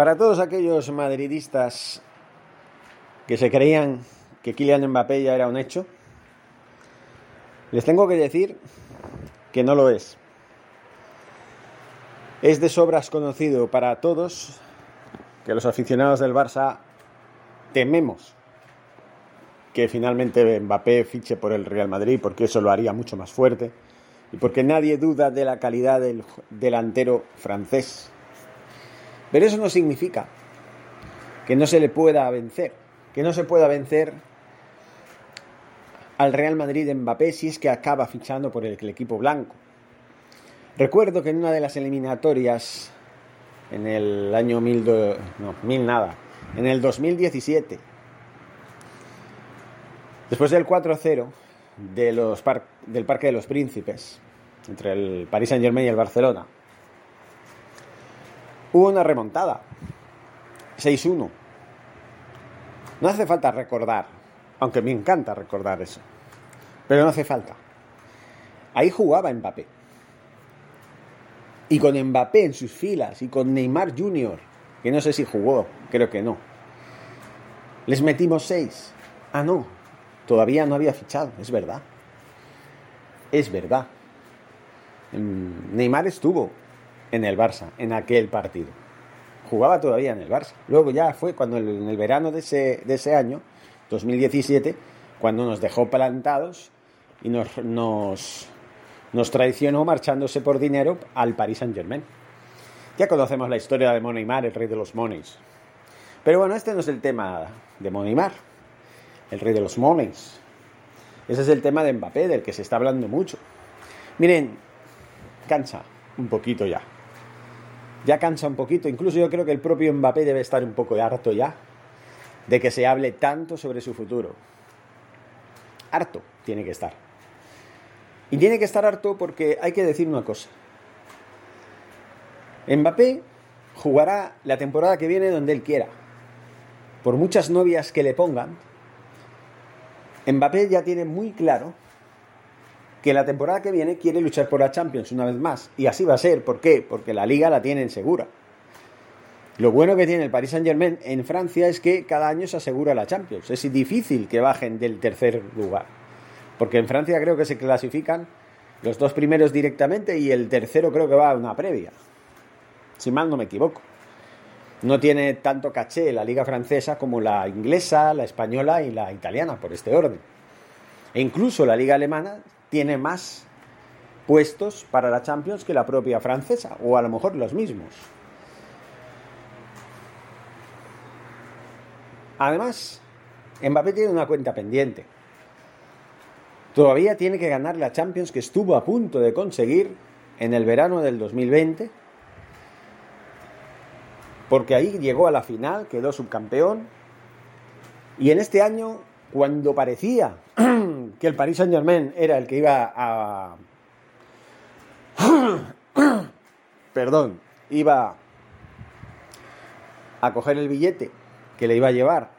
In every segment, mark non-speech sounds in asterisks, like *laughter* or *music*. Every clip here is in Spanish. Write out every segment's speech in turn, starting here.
Para todos aquellos madridistas que se creían que Kylian Mbappé ya era un hecho, les tengo que decir que no lo es. Es de sobras conocido para todos que los aficionados del Barça tememos que finalmente Mbappé fiche por el Real Madrid porque eso lo haría mucho más fuerte y porque nadie duda de la calidad del delantero francés pero eso no significa que no se le pueda vencer, que no se pueda vencer al Real Madrid de Mbappé si es que acaba fichando por el, equipo blanco. Recuerdo que en una de las eliminatorias en el año mil, no, mil nada, en el 2017, después del 4-0 de los del Parque de los Príncipes, entre el Paris Saint Germain y el Barcelona, hubo una remontada. 6-1. No hace falta recordar, aunque me encanta recordar eso. Pero no hace falta. Ahí jugaba Mbappé. Y con Mbappé en sus filas y con Neymar Jr., que no sé si jugó, creo que no. Les metimos 6. Ah, no. Todavía no había fichado, es verdad. Es verdad. Neymar estuvo, en el Barça, en aquel partido. Jugaba todavía en el Barça. Luego ya fue cuando en el verano de ese, de ese año, 2017, cuando nos dejó plantados y nos, nos, nos traicionó marchándose por dinero al Paris Saint Germain. Ya conocemos la historia de Moneymar, el rey de los monies. Pero bueno, este no es el tema de Moneymar, el rey de los monies. Ese es el tema de Mbappé, del que se está hablando mucho. Miren, cansa un poquito ya ya cansa un poquito. Incluso yo creo que el propio Mbappé debe estar un poco harto ya de que se hable tanto sobre su futuro. Harto tiene que estar. Y tiene que estar harto porque hay que decir una cosa. Mbappé jugará la temporada que viene donde él quiera. Por muchas novias que le pongan, Mbappé ya tiene muy claro que la temporada que viene quiere luchar por la Champions una vez más. Y así va a ser. ¿Por qué? Porque la liga la tienen segura. Lo bueno que tiene el Paris Saint Germain en Francia es que cada año se asegura la Champions. Es difícil que bajen del tercer lugar. Porque en Francia creo que se clasifican los dos primeros directamente y el tercero creo que va a una previa. Si mal no me equivoco. No tiene tanto caché la liga francesa como la inglesa, la española y la italiana, por este orden. E incluso la liga alemana tiene más puestos para la Champions que la propia francesa, o a lo mejor los mismos. Además, Mbappé tiene una cuenta pendiente. Todavía tiene que ganar la Champions que estuvo a punto de conseguir en el verano del 2020, porque ahí llegó a la final, quedó subcampeón, y en este año, cuando parecía *clears throat* que el Paris Saint Germain era el que iba a... *clears throat* Perdón, iba a coger el billete que le iba a llevar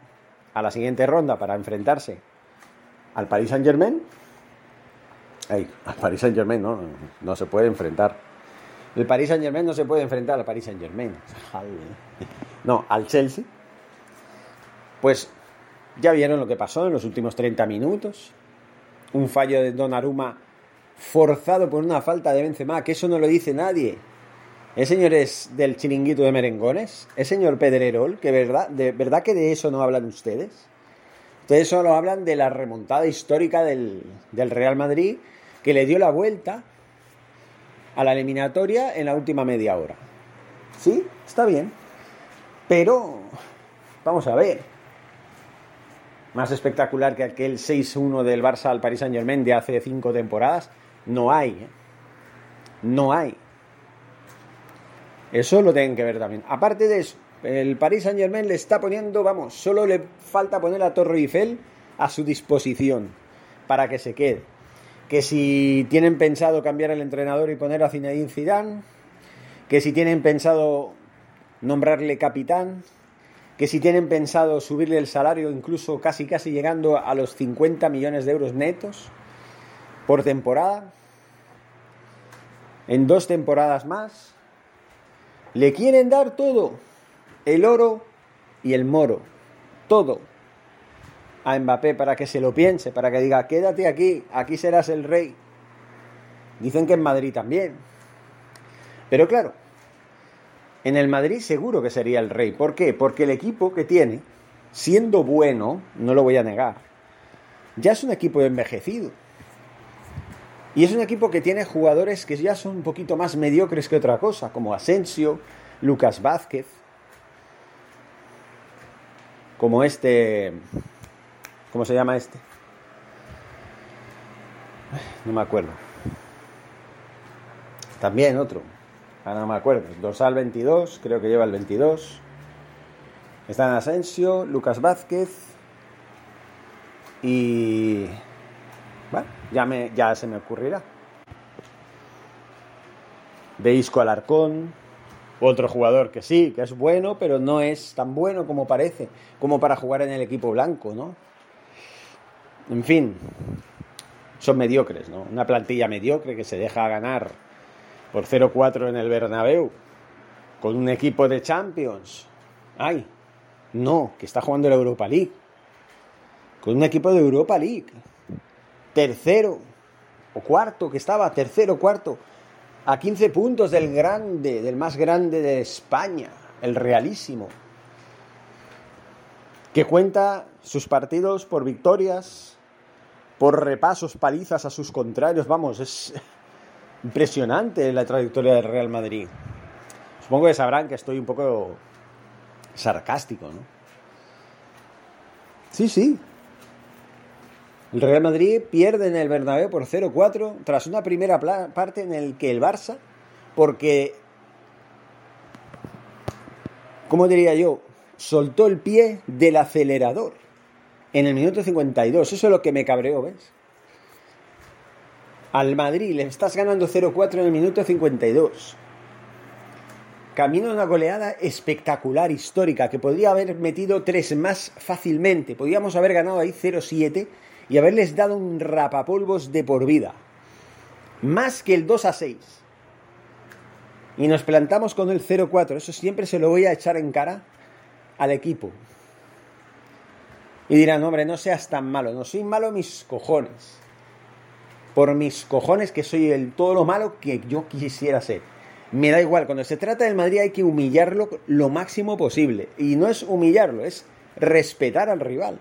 a la siguiente ronda para enfrentarse al Paris Saint Germain. Ay, al Paris Saint Germain no, no se puede enfrentar. El Paris Saint Germain no se puede enfrentar al Paris Saint Germain. *laughs* No, al Chelsea. Pues ya vieron lo que pasó en los últimos 30 minutos un fallo de Donnarumma forzado por una falta de Benzema, que eso no lo dice nadie. ¿El señor es del chiringuito de merengones? ¿El señor Pedrerol? ¿Que verdad, ¿De verdad que de eso no hablan ustedes? Ustedes solo hablan de la remontada histórica del, del Real Madrid, que le dio la vuelta a la eliminatoria en la última media hora. Sí, está bien. Pero, vamos a ver. Más espectacular que aquel 6-1 del Barça al Paris Saint Germain de hace cinco temporadas, no hay. ¿eh? No hay. Eso lo tienen que ver también. Aparte de eso, el Paris Saint Germain le está poniendo, vamos, solo le falta poner la Torre Eiffel a su disposición para que se quede. Que si tienen pensado cambiar el entrenador y poner a Zinedine Zidane, que si tienen pensado nombrarle capitán, que si tienen pensado subirle el salario incluso casi casi llegando a los 50 millones de euros netos por temporada, en dos temporadas más, le quieren dar todo, el oro y el moro, todo a Mbappé para que se lo piense, para que diga, quédate aquí, aquí serás el rey. Dicen que en Madrid también. Pero claro, en el Madrid seguro que sería el rey. ¿Por qué? Porque el equipo que tiene, siendo bueno, no lo voy a negar, ya es un equipo envejecido. Y es un equipo que tiene jugadores que ya son un poquito más mediocres que otra cosa, como Asensio, Lucas Vázquez, como este... ¿Cómo se llama este? No me acuerdo. También otro. Ahora no me acuerdo. Dorsal 22, creo que lleva el 22. Están Asensio, Lucas Vázquez y... Bueno, ya, me, ya se me ocurrirá. Veisco Alarcón, otro jugador que sí, que es bueno, pero no es tan bueno como parece, como para jugar en el equipo blanco, ¿no? En fin, son mediocres, ¿no? Una plantilla mediocre que se deja ganar por 0-4 en el Bernabéu con un equipo de Champions. Ay, no, que está jugando la Europa League. Con un equipo de Europa League. Tercero o cuarto, que estaba tercero cuarto a 15 puntos del grande, del más grande de España, el Realísimo, que cuenta sus partidos por victorias, por repasos, palizas a sus contrarios. Vamos, es impresionante la trayectoria del Real Madrid. Supongo que sabrán que estoy un poco sarcástico, ¿no? Sí, sí, el Real Madrid pierde en el Bernabéu por 0-4 tras una primera parte en el que el Barça, porque, ¿cómo diría yo? Soltó el pie del acelerador en el minuto 52. Eso es lo que me cabreó, ¿ves? Al Madrid le estás ganando 0-4 en el minuto 52. Camino de una goleada espectacular, histórica, que podría haber metido tres más fácilmente. Podríamos haber ganado ahí 0-7 y haberles dado un rapapolvos de por vida. Más que el 2 a 6. Y nos plantamos con el 0-4. Eso siempre se lo voy a echar en cara al equipo. Y dirán, hombre, no seas tan malo. No soy malo mis cojones. Por mis cojones que soy el todo lo malo que yo quisiera ser. Me da igual, cuando se trata del Madrid hay que humillarlo lo máximo posible. Y no es humillarlo, es respetar al rival.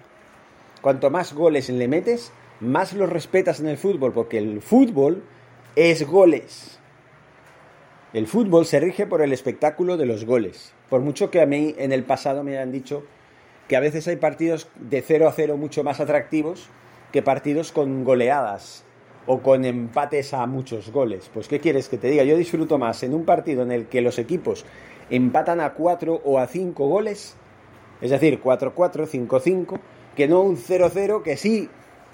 Cuanto más goles le metes, más los respetas en el fútbol, porque el fútbol es goles. El fútbol se rige por el espectáculo de los goles. Por mucho que a mí en el pasado me hayan dicho que a veces hay partidos de 0 a 0 mucho más atractivos que partidos con goleadas o con empates a muchos goles. Pues ¿qué quieres que te diga? Yo disfruto más en un partido en el que los equipos empatan a 4 o a 5 goles, es decir, 4-4, 5-5, que no un 0-0, que sí,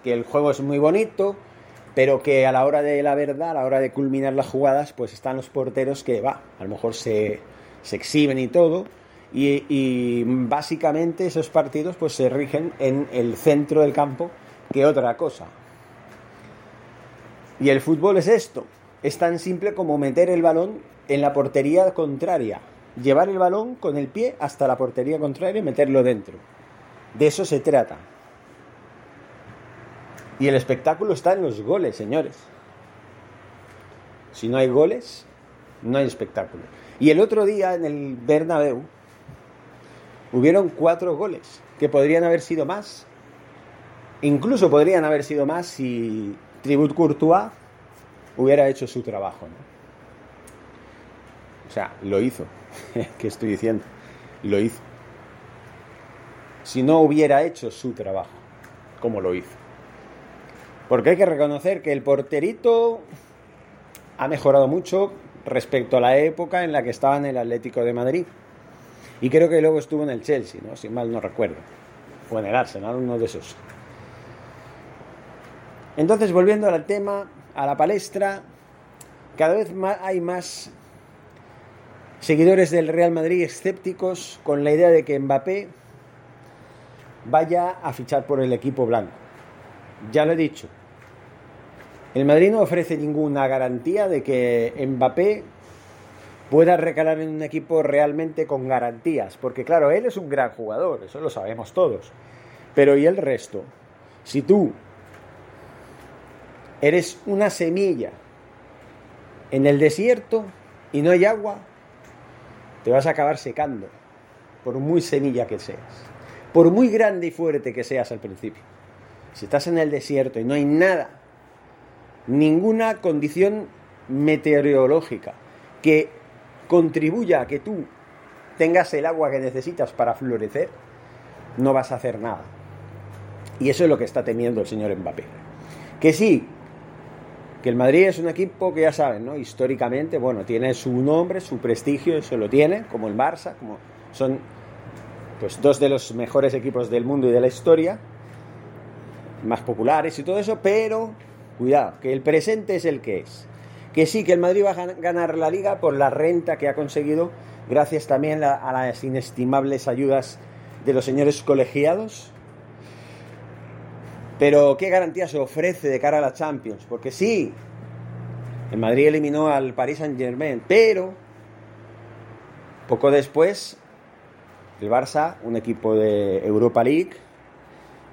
que el juego es muy bonito, pero que a la hora de la verdad, a la hora de culminar las jugadas, pues están los porteros que, va, a lo mejor se, exhiben y todo, y, y, básicamente esos partidos pues se rigen en el centro del campo que otra cosa. Y el fútbol es esto, es tan simple como meter el balón en la portería contraria, llevar el balón con el pie hasta la portería contraria y meterlo dentro. De eso se trata. Y el espectáculo está en los goles, señores. Si no hay goles, no hay espectáculo. Y el otro día en el Bernabéu hubieron cuatro goles, que podrían haber sido más. Incluso podrían haber sido más si Tribut Courtois hubiera hecho su trabajo. O sea, lo hizo. *laughs* ¿Qué estoy diciendo? Lo hizo. Si no hubiera hecho su trabajo, como lo hizo. Porque hay que reconocer que el porterito ha mejorado mucho respecto a la época en la que estaba en el Atlético de Madrid. Y creo que luego estuvo en el Chelsea, ¿no? si mal no recuerdo. O en el Arsenal, uno de esos. Entonces, volviendo al tema, a la palestra, cada vez más hay más seguidores del Real Madrid escépticos con la idea de que Mbappé vaya a fichar por el equipo blanco. Ya lo he dicho, el Madrid no ofrece ninguna garantía de que Mbappé pueda recalar en un equipo realmente con garantías, porque claro, él es un gran jugador, eso lo sabemos todos, pero ¿y el resto? Si tú eres una semilla en el desierto y no hay agua, te vas a acabar secando, por muy semilla que seas, por muy grande y fuerte que seas al principio. Si estás en el desierto y no hay nada, ninguna condición meteorológica que contribuya a que tú tengas el agua que necesitas para florecer, no vas a hacer nada. Y eso es lo que está temiendo el señor Mbappé. Que sí, que el Madrid es un equipo que ya saben, ¿no? Históricamente, bueno, tiene su nombre, su prestigio, eso lo tiene, como el Barça, como son pues dos de los mejores equipos del mundo y de la historia, más populares y todo eso, pero cuidado, que el presente es el que es. Que sí, que el Madrid va a ganar la liga por la renta que ha conseguido, gracias también a las inestimables ayudas de los señores colegiados, pero ¿qué garantía se ofrece de cara a la Champions? Porque sí, el Madrid eliminó al Paris Saint Germain, pero poco después el Barça, un equipo de Europa League,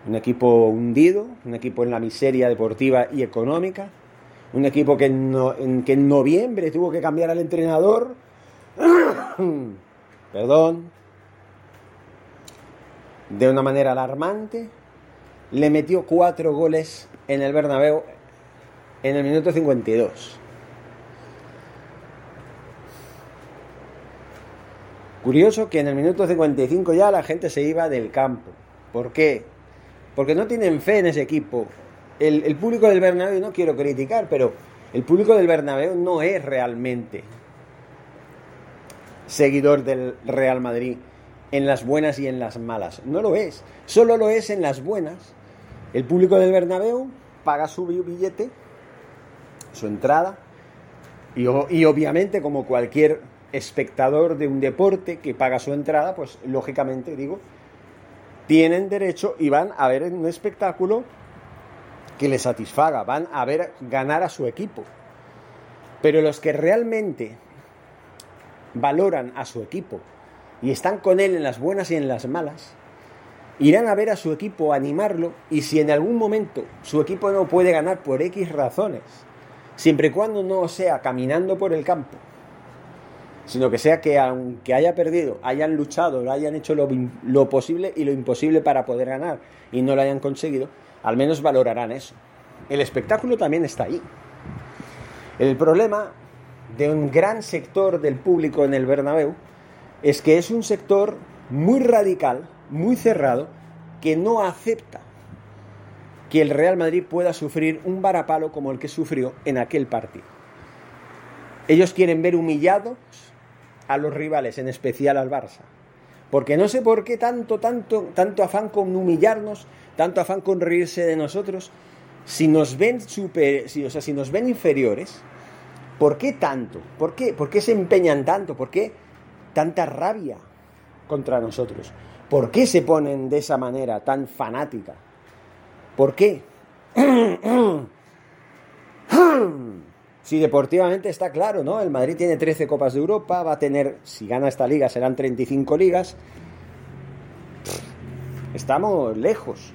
un equipo hundido, un equipo en la miseria deportiva y económica, un equipo que en, que en noviembre tuvo que cambiar al entrenador, *coughs* perdón, de una manera alarmante, le metió cuatro goles en el Bernabéu en el minuto 52. Curioso que en el minuto 55 ya la gente se iba del campo. ¿Por qué? Porque no tienen fe en ese equipo. El, público del Bernabéu, no quiero criticar, pero el público del Bernabéu no es realmente seguidor del Real Madrid en las buenas y en las malas. No lo es. Solo lo es en las buenas el público del Bernabéu paga su billete, su entrada, y, obviamente como cualquier espectador de un deporte que paga su entrada, pues lógicamente digo, tienen derecho y van a ver un espectáculo que les satisfaga, van a ver ganar a su equipo. Pero los que realmente valoran a su equipo y están con él en las buenas y en las malas, irán a ver a su equipo, a animarlo, y si en algún momento su equipo no puede ganar por X razones, siempre y cuando no sea caminando por el campo, sino que sea que aunque haya perdido, hayan luchado, hayan hecho lo, lo posible y lo imposible para poder ganar y no lo hayan conseguido, al menos valorarán eso. El espectáculo también está ahí. El problema de un gran sector del público en el Bernabéu es que es un sector muy radical muy cerrado que no acepta que el Real Madrid pueda sufrir un varapalo como el que sufrió en aquel partido. Ellos quieren ver humillados a los rivales, en especial al Barça. Porque no sé por qué tanto, tanto, tanto afán con humillarnos, tanto afán con reírse de nosotros. Si nos ven super, si, o sea, si nos ven inferiores, ¿por qué tanto? ¿Por qué? ¿Por qué se empeñan tanto? ¿Por qué tanta rabia contra nosotros? ¿Por qué se ponen de esa manera tan fanática? ¿Por qué? *clears throat* Si deportivamente está claro, ¿no? El Madrid tiene 13 Copas de Europa, va a tener, si gana esta liga, serán 35 ligas. Estamos lejos.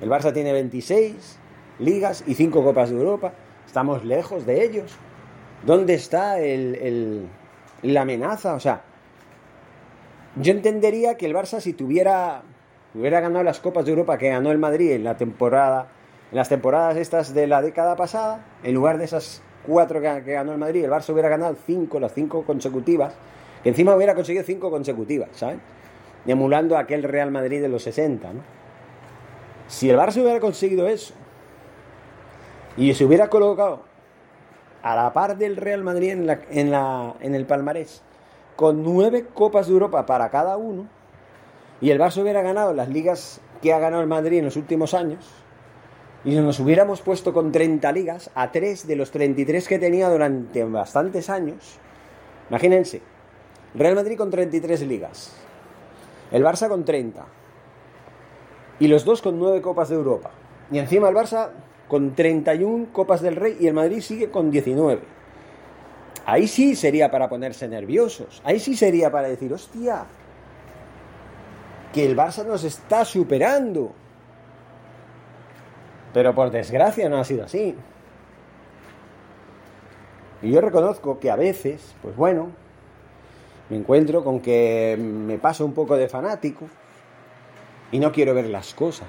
El Barça tiene 26 ligas y 5 Copas de Europa. Estamos lejos de ellos. ¿Dónde está la amenaza? O sea, yo entendería que el Barça, si tuviera, hubiera ganado las Copas de Europa que ganó el Madrid en la temporada, en las temporadas estas de la década pasada, en lugar de esas cuatro que, ganó el Madrid, el Barça hubiera ganado cinco, las cinco consecutivas, que encima hubiera conseguido cinco consecutivas, ¿sabes? Emulando aquel Real Madrid de los 60, ¿no? Si el Barça hubiera conseguido eso y se hubiera colocado a la par del Real Madrid en, la, en, la, en el palmarés, con nueve Copas de Europa para cada uno, y el Barça hubiera ganado las ligas que ha ganado el Madrid en los últimos años, y nos hubiéramos puesto con 30 ligas a tres de los 33 que tenía durante bastantes años, imagínense, Real Madrid con 33 ligas, el Barça con 30, y los dos con nueve Copas de Europa. Y encima el Barça con 31 Copas del Rey y el Madrid sigue con 19. Ahí sí sería para ponerse nerviosos. Ahí sí sería para decir, hostia, que el Barça nos está superando. Pero por desgracia no ha sido así. Y yo reconozco que a veces, pues bueno, me encuentro con que me paso un poco de fanático y no quiero ver las cosas,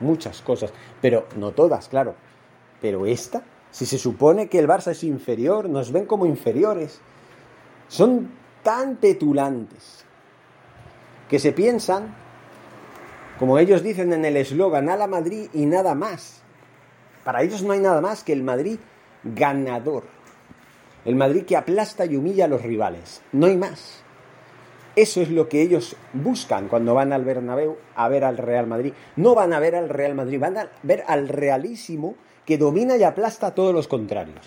muchas cosas, pero no todas, claro. Pero esta, si se supone que el Barça es inferior, nos ven como inferiores, son tan petulantes que se piensan, como ellos dicen en el eslogan, a la Madrid y nada más. Para ellos no hay nada más que el Madrid ganador. El Madrid que aplasta y humilla a los rivales. No hay más. Eso es lo que ellos buscan cuando van al Bernabéu a ver al Real Madrid. No van a ver al Real Madrid, van a ver al realísimo que domina y aplasta a todos los contrarios.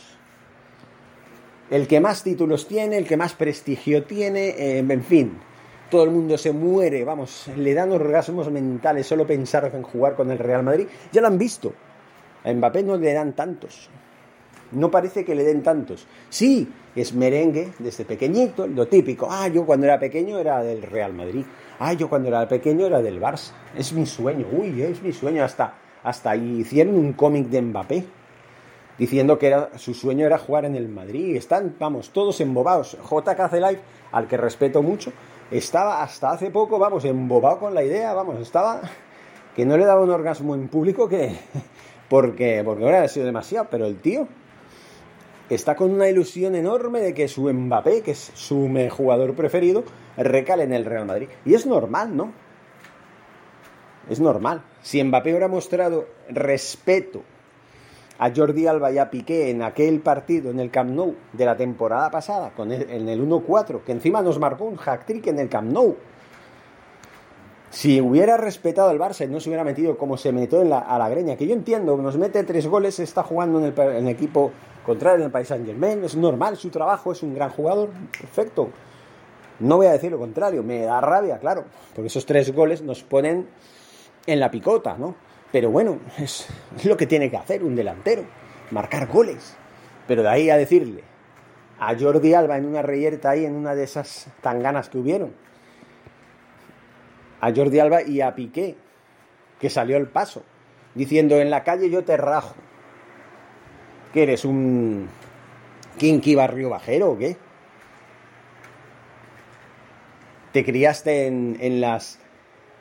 El que más títulos tiene, el que más prestigio tiene, eh, en fin, todo el mundo se muere, vamos, le dan orgasmos mentales solo pensar en jugar con el Real Madrid. Ya lo han visto. A Mbappé no le dan tantos. No parece que le den tantos. Sí, es merengue desde pequeñito, lo típico. Ah, yo cuando era pequeño era del Real Madrid. Ah, yo cuando era pequeño era del Barça. Es mi sueño. Uy, es mi sueño. Hasta, hasta hicieron un cómic de Mbappé diciendo que era, su sueño era jugar en el Madrid. Están, vamos, todos embobados. JKC Live, al que respeto mucho, estaba hasta hace poco, vamos, embobado con la idea, vamos, estaba que no le daba un orgasmo en público que *laughs* porque porque ahora ha sido demasiado, pero el tío está con una ilusión enorme de que su Mbappé, que es su jugador preferido, recale en el Real Madrid. Y es normal, ¿no? Es normal. Si Mbappé hubiera mostrado respeto a Jordi Alba y a Piqué en aquel partido en el Camp Nou de la temporada pasada, con en el 1-4, que encima nos marcó un hack-trick en el Camp Nou, si hubiera respetado al Barça y no se hubiera metido como se metió en la, a la greña, que yo entiendo, nos mete tres goles, está jugando en el, en el equipo contrario, en el País Saint Germain, es normal su trabajo, es un gran jugador, perfecto. No voy a decir lo contrario, me da rabia, claro, porque esos tres goles nos ponen en la picota, ¿no? Pero bueno, es, lo que tiene que hacer un delantero, marcar goles. Pero de ahí a decirle a Jordi Alba en una reyerta ahí, en una de esas tanganas que hubieron, a Jordi Alba y a Piqué, que salió el paso, diciendo en la calle yo te rajo. ¿Qué eres? ¿Un kinky barrio bajero o qué? ¿Te criaste en, las,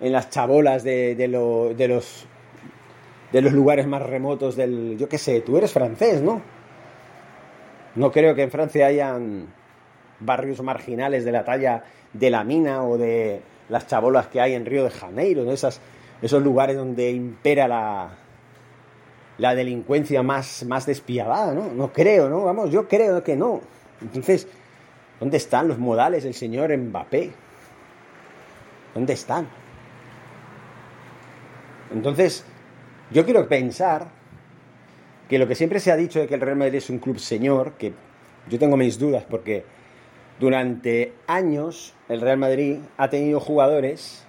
en las chabolas de, de, los, de los lugares más remotos del... Yo qué sé, tú eres francés, ¿no? No creo que en Francia hayan barrios marginales de la talla de la mina o de, las chabolas que hay en Río de Janeiro, Esas, esos lugares donde impera la, la delincuencia más, más despiadada, ¿no? No creo, ¿no? Vamos, yo creo que no. Entonces, ¿dónde están los modales del señor Mbappé? ¿Dónde están? Entonces, yo quiero pensar que lo que siempre se ha dicho de que el Real Madrid es un club señor, que yo tengo mis dudas porque durante años el Real Madrid ha tenido jugadores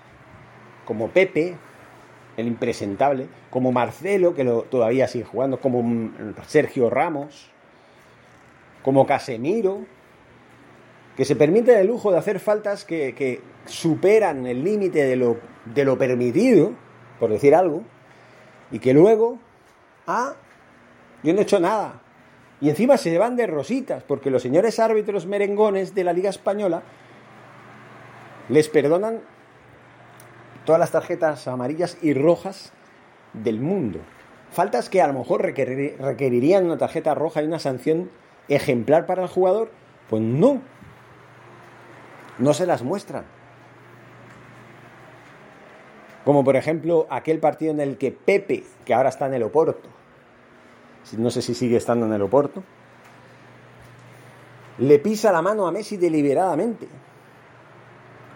como Pepe, el impresentable, como Marcelo, que todavía sigue jugando, como Sergio Ramos, como Casemiro, que se permiten el lujo de hacer faltas que, superan el límite de lo, de lo permitido, por decir algo, y que luego, ah, yo no he hecho nada, y encima se van de rositas, porque los señores árbitros merengones de la Liga Española les perdonan todas las tarjetas amarillas y rojas del mundo. faltas que a lo mejor requerirían una tarjeta roja y una sanción ejemplar para el jugador, pues no. No se las muestran. Como por ejemplo aquel partido en el que Pepe, que ahora está en el Oporto, no sé si sigue estando en el Oporto, le pisa la mano a Messi deliberadamente,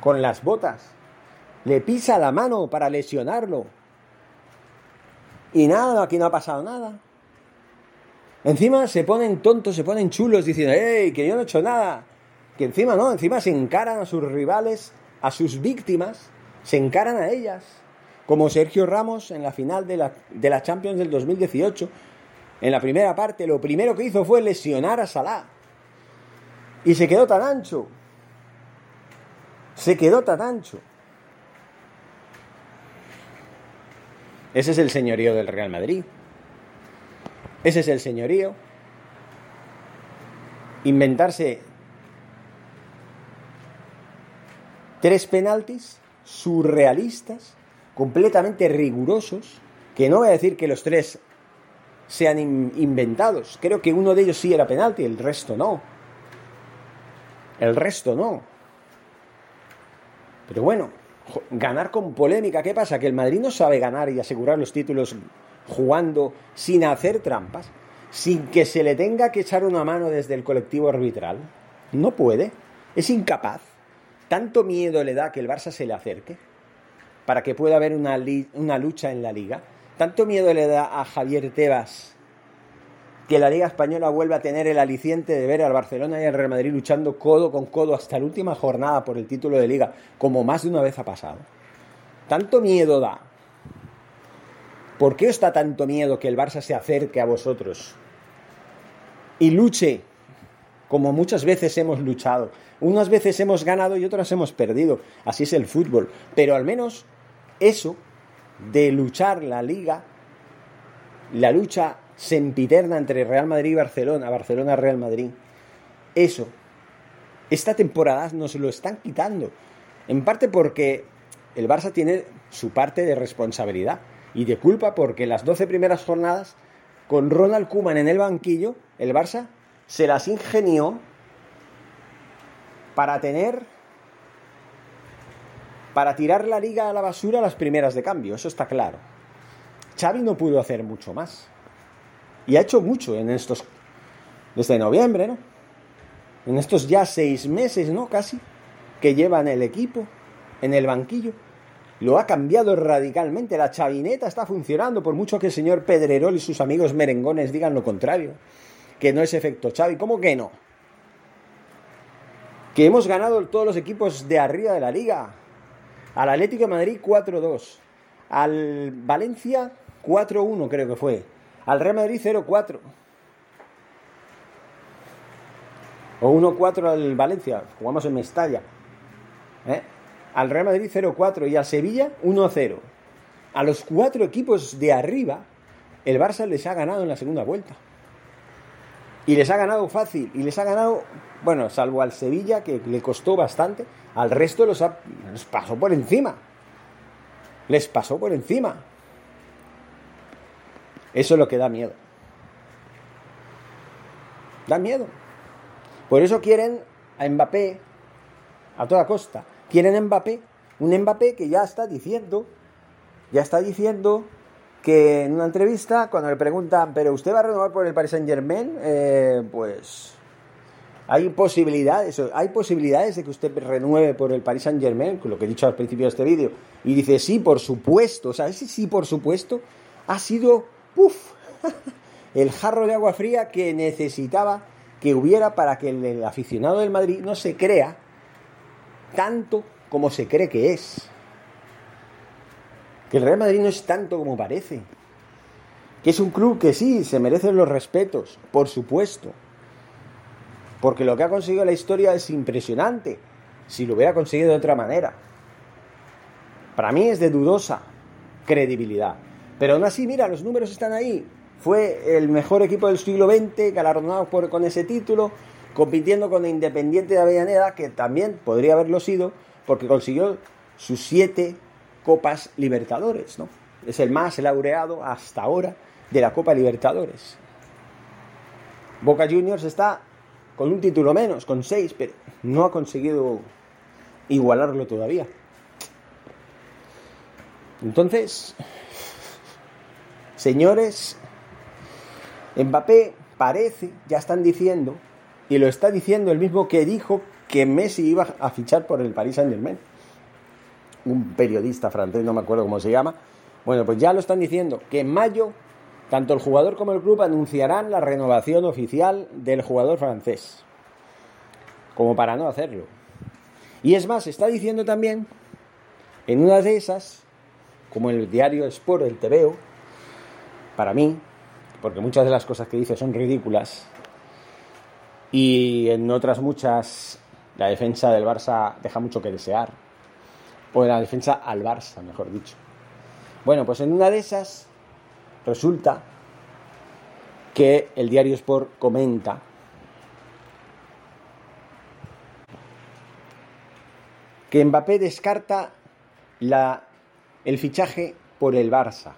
con las botas. Le pisa la mano para lesionarlo. Y nada, aquí no ha pasado nada. Encima se ponen tontos, se ponen chulos diciendo, ¡Ey, que yo no he hecho nada! Que encima no, encima se encaran a sus rivales, a sus víctimas, se encaran a ellas. Como Sergio Ramos en la final de la, de la Champions del 2018. En la primera parte, lo primero que hizo fue lesionar a Salah. Y se quedó tan ancho. Se quedó tan ancho. Ese es el señorío del Real Madrid. Ese es el señorío. Inventarse tres penaltis surrealistas, completamente rigurosos, que no voy a decir que los tres sean inventados. Creo que uno de ellos sí era penalti, el resto no. El resto no. Pero bueno, ganar con polémica, ¿qué pasa? Que el Madrid no sabe ganar y asegurar los títulos jugando sin hacer trampas, sin que se le tenga que echar una mano desde el colectivo arbitral. No puede, es incapaz. Tanto miedo le da que el Barça se le acerque para que pueda haber una, lucha en la liga. Tanto miedo le da a Javier Tebas que la Liga Española vuelva a tener el aliciente de ver al Barcelona y al Real Madrid luchando codo con codo hasta la última jornada por el título de liga, como más de una vez ha pasado. Tanto miedo da. ¿Por qué os da tanto miedo que el Barça se acerque a vosotros y luche como muchas veces hemos luchado? Unas veces hemos ganado y otras hemos perdido. Así es el fútbol. Pero al menos eso de luchar la liga, la lucha sempiterna entre Real Madrid y Barcelona, Barcelona-Real Madrid. Eso, esta temporada nos lo están quitando. En parte porque el Barça tiene su parte de responsabilidad y de culpa porque las 12 primeras jornadas, con Ronald Kuman en el banquillo, el Barça se las ingenió para tener para tirar la liga a la basura las primeras de cambio, eso está claro. Xavi no pudo hacer mucho más. Y ha hecho mucho en estos, desde noviembre, ¿no? En estos ya seis meses, ¿no? Casi, que llevan el equipo en el banquillo. Lo ha cambiado radicalmente. La chavineta está funcionando, por mucho que el señor Pedrerol y sus amigos merengones digan lo contrario. Que no es efecto Xavi. ¿Cómo que no? Que hemos ganado todos los equipos de arriba de la liga. Al Atlético de Madrid 4-2. Al Valencia 4-1 creo que fue. Al Real Madrid 0-4. O 1-4 al Valencia. Jugamos en Mestalla. ¿Eh? Al Real Madrid 0-4 y al Sevilla 1-0. A los cuatro equipos de arriba, el Barça les ha ganado en la segunda vuelta. Y les ha ganado fácil. Y les ha ganado, bueno, salvo al Sevilla, que le costó bastante. Al resto los, ha, les pasó por encima. Les pasó por encima. Eso es lo que da miedo. Da miedo. Por eso quieren a Mbappé a toda costa. Quieren Mbappé, un Mbappé que ya está diciendo, ya está diciendo que en una entrevista, cuando le preguntan, ¿pero usted va a renovar por el Paris Saint Germain? Eh, pues hay posibilidades, hay posibilidades de que usted renueve por el Paris Saint Germain, lo que he dicho al principio de este vídeo. Y dice, sí, por supuesto. O sea, ese sí, por supuesto, ha sido ¡Uf! *laughs* el jarro de agua fría que necesitaba que hubiera para que el aficionado del Madrid no se crea tanto como se cree que es. Que el Real Madrid no es tanto como parece. Que es un club que sí, se merece los respetos, por supuesto. Porque lo que ha conseguido la historia es impresionante. Si lo hubiera conseguido de otra manera. Para mí es de dudosa credibilidad. Pero aún así, mira, los números están ahí. Fue el mejor equipo del siglo XX, galardonado por, con ese título, compitiendo con Independiente de Avellaneda, que también podría haberlo sido, porque consiguió sus siete Copas Libertadores, ¿no? Es el más laureado hasta ahora de la Copa Libertadores. Boca Juniors está con un título menos, con seis, pero no ha conseguido igualarlo todavía. Entonces, señores, Mbappé parece, ya están diciendo, y lo está diciendo el mismo que dijo que Messi iba a fichar por el Paris Saint Germain. Un periodista francés, no me acuerdo cómo se llama. Bueno, pues ya lo están diciendo, que en mayo tanto el jugador como el club anunciarán la renovación oficial del jugador francés. Como para no hacerlo. Y es más, está diciendo también, en una de esas, como el diario Sport, el TVO, para mí, porque muchas de las cosas que dice son ridículas, y en otras muchas la defensa del Barça deja mucho que desear, o la defensa al Barça, mejor dicho. Bueno, pues en una de esas resulta que el diario Sport comenta que Mbappé descarta la, el fichaje por el Barça,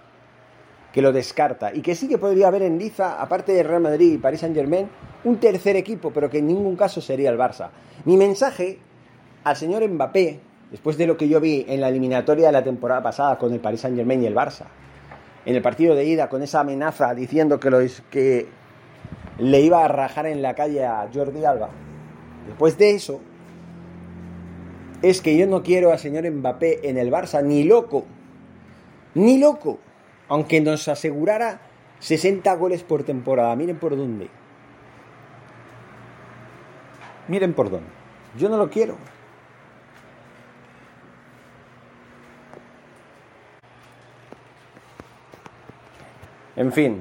que lo descarta, y que sí que podría haber en Liza, aparte de Real Madrid y Paris Saint Germain, un tercer equipo, pero que en ningún caso sería el Barça. Mi mensaje al señor Mbappé, después de lo que yo vi en la eliminatoria de la temporada pasada con el Paris Saint Germain y el Barça, en el partido de ida con esa amenaza diciendo que, lo, que le iba a rajar en la calle a Jordi Alba, después de eso, es que yo no quiero al señor Mbappé en el Barça, ni loco, ni loco, aunque nos asegurara 60 goles por temporada. Miren por dónde. Miren por dónde. Yo no lo quiero. En fin.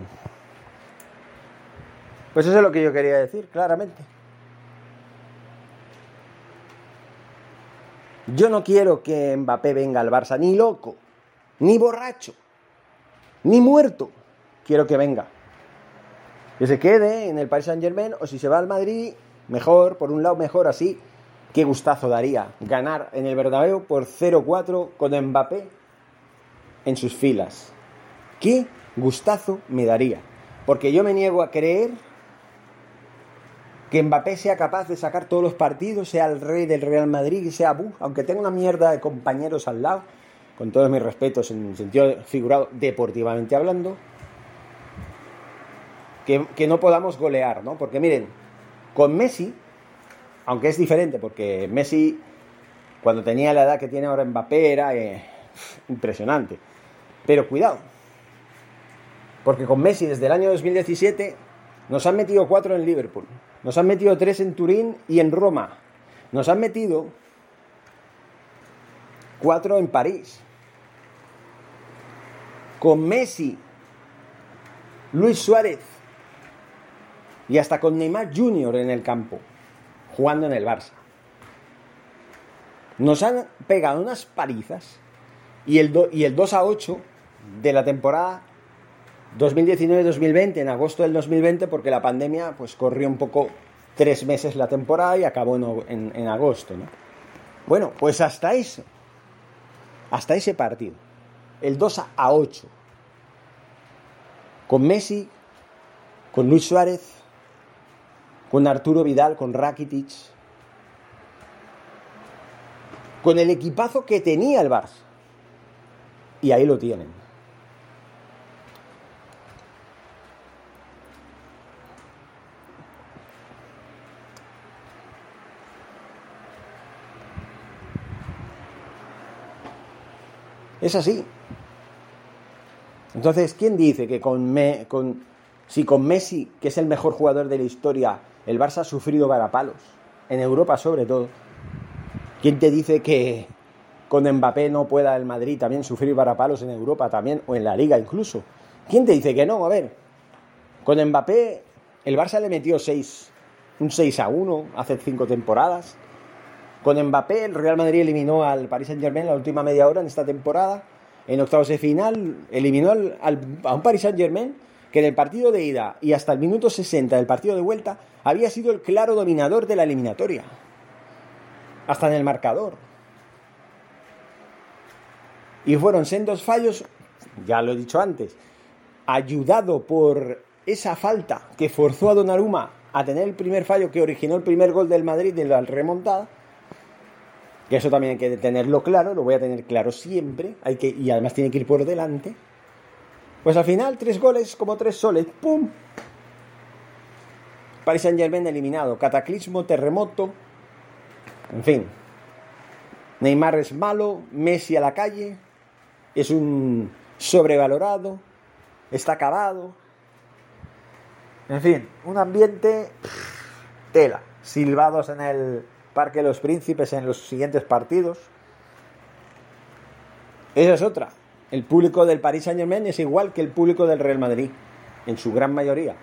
Pues eso es lo que yo quería decir, claramente. Yo no quiero que Mbappé venga al Barça, ni loco, ni borracho, ni muerto. Quiero que venga. Que se quede en el Paris Saint Germain o si se va al Madrid, mejor, por un lado mejor así. Qué gustazo daría ganar en el Bernabéu por 0-4 con Mbappé en sus filas. Qué gustazo me daría. Porque yo me niego a creer que Mbappé sea capaz de sacar todos los partidos, sea el rey del Real Madrid, y sea bu, aunque tenga una mierda de compañeros al lado, con todos mis respetos en sentido figurado, deportivamente hablando, que, que no podamos golear, ¿no? Porque miren, con Messi, aunque es diferente, porque Messi, cuando tenía la edad que tiene ahora Mbappé, era eh, impresionante. Pero cuidado, porque con Messi desde el año 2017 nos han metido cuatro en Liverpool, nos han metido tres en Turín y en Roma, nos han metido cuatro en París. Con Messi, Luis Suárez y hasta con Neymar Jr. en el campo, jugando en el Barça. Nos han pegado unas parizas y el, y el 2 a 8 de la temporada 2019-2020, en agosto del 2020, porque la pandemia pues corrió un poco tres meses la temporada y acabó en, en, agosto. ¿no? Bueno, pues hasta eso, hasta ese partido, el 2 a 8, con Messi, con Luis Suárez, con Arturo Vidal, con Rakitic, con el equipazo que tenía el Barça. Y ahí lo tienen. Es así. Entonces, ¿quién dice que con, con, si con Messi, que es el mejor jugador de la historia, el Barça ha sufrido varapalos? En Europa sobre todo. ¿Quién te dice que con Mbappé no pueda el Madrid también sufrir varapalos en Europa también, o en la Liga incluso? ¿Quién te dice que no? A ver, con Mbappé el Barça le metió 6, un 6 a 1 hace cinco temporadas. Con Mbappé, el Real Madrid eliminó al Paris Saint-Germain la última media hora en esta temporada. En octavos de final eliminó a un Paris Saint-Germain que en el partido de ida y hasta el minuto 60 del partido de vuelta había sido el claro dominador de la eliminatoria. Hasta en el marcador. Y fueron sendos fallos, ya lo he dicho antes, ayudado por esa falta que forzó a Donnarumma a tener el primer fallo que originó el primer gol del Madrid de la remontada, que eso también hay que tenerlo claro, lo voy a tener claro siempre, hay que, y además tiene que ir por delante, pues al final tres goles como tres soles, ¡pum! Paris Saint Germain eliminado, cataclismo, terremoto, en fin. Neymar es malo, Messi a la calle, es un sobrevalorado, está acabado. En fin, un ambiente tela, silbados en el Parque de los Príncipes en los siguientes partidos. Esa es otra. El público del Paris Saint Germain es igual que el público del Real Madrid, en su gran mayoría.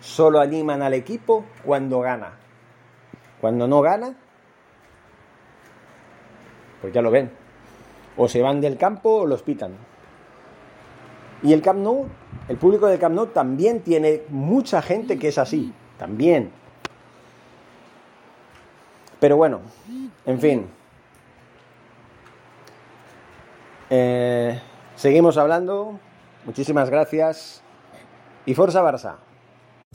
Solo animan al equipo cuando gana. Cuando no gana, pues ya lo ven. O se van del campo o los pitan. Y el Camp Nou, el público del Camp Nou también tiene mucha gente que es así, también. Pero bueno, en fin. Eh, seguimos hablando. Muchísimas gracias. Y Forza Barça.